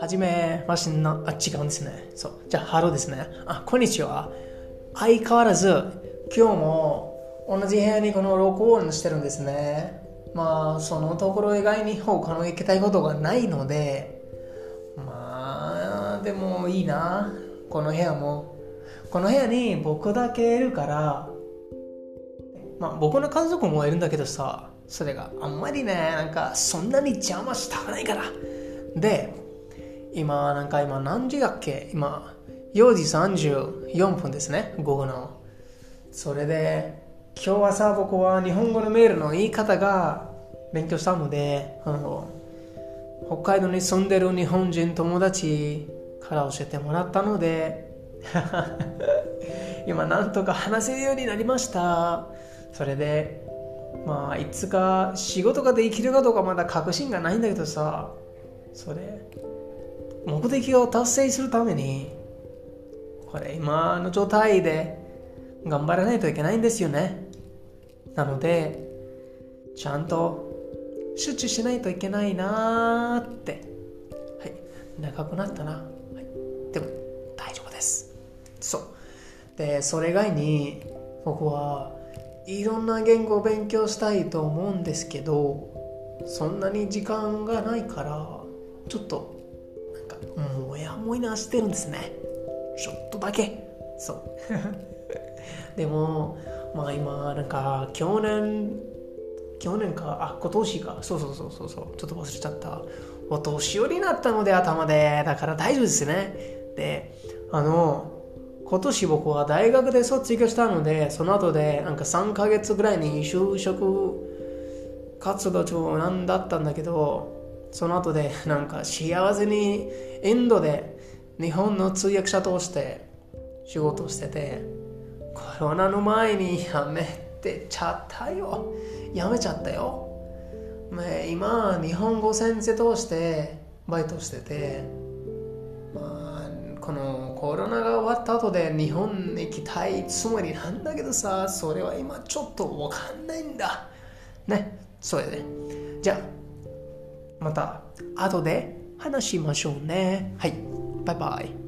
はじめましてな、あ、違うんですね。そう。じゃあ、ハローですね。あ、こんにちは。相変わらず、今日も同じ部屋にこの録音してるんですね。まあ、そのところ以外に他の行きたいことがないので、まあ、でもいいな。この部屋も。この部屋に僕だけいるから、まあ、僕の家族もいるんだけどさ、それがあんまりね、なんかそんなに邪魔したくないから。で、今、なんか今何時だっけ？今、4時34分ですね、午後の。それで、今日朝僕は日本語のメールの言い方が勉強したので、あの、北海道に住んでる日本人友達から教えてもらったので、今なんとか話せるようになりました。それで、まあ、いつか仕事ができるかどうかまだ確信がないんだけどさ、それ、目的を達成するために、これ今の状態で頑張らないといけないんですよね。なので、ちゃんと集中しないといけないなーって。はい。長くなったな。はい。でも、大丈夫です。そう。で、それ以外に、僕はいろんな言語を勉強したいと思うんですけどそんなに時間がないからちょっとなんかもやもやしてるんですね。ちょっとだけ。そう。でもまあ今なんか去年去年かあ今年か。そうそうそうそうそう。ちょっと忘れちゃった。お年寄りになったので頭で。だから大丈夫ですね。であの今年僕は大学で卒業したので、その後でなんか3ヶ月ぐらいに就職活動中なんだったんだけど、その後でなんか幸せにインドで日本の通訳者として仕事してて、コロナの前に辞めてちゃったよ。辞めちゃったよ。今、日本語先生としてバイトしてて、後で日本に行きたいつもりなんだけどさ、それは今ちょっとわかんないんだ。ね、それで。じゃあ、また後で話しましょうね。はい、バイバイ。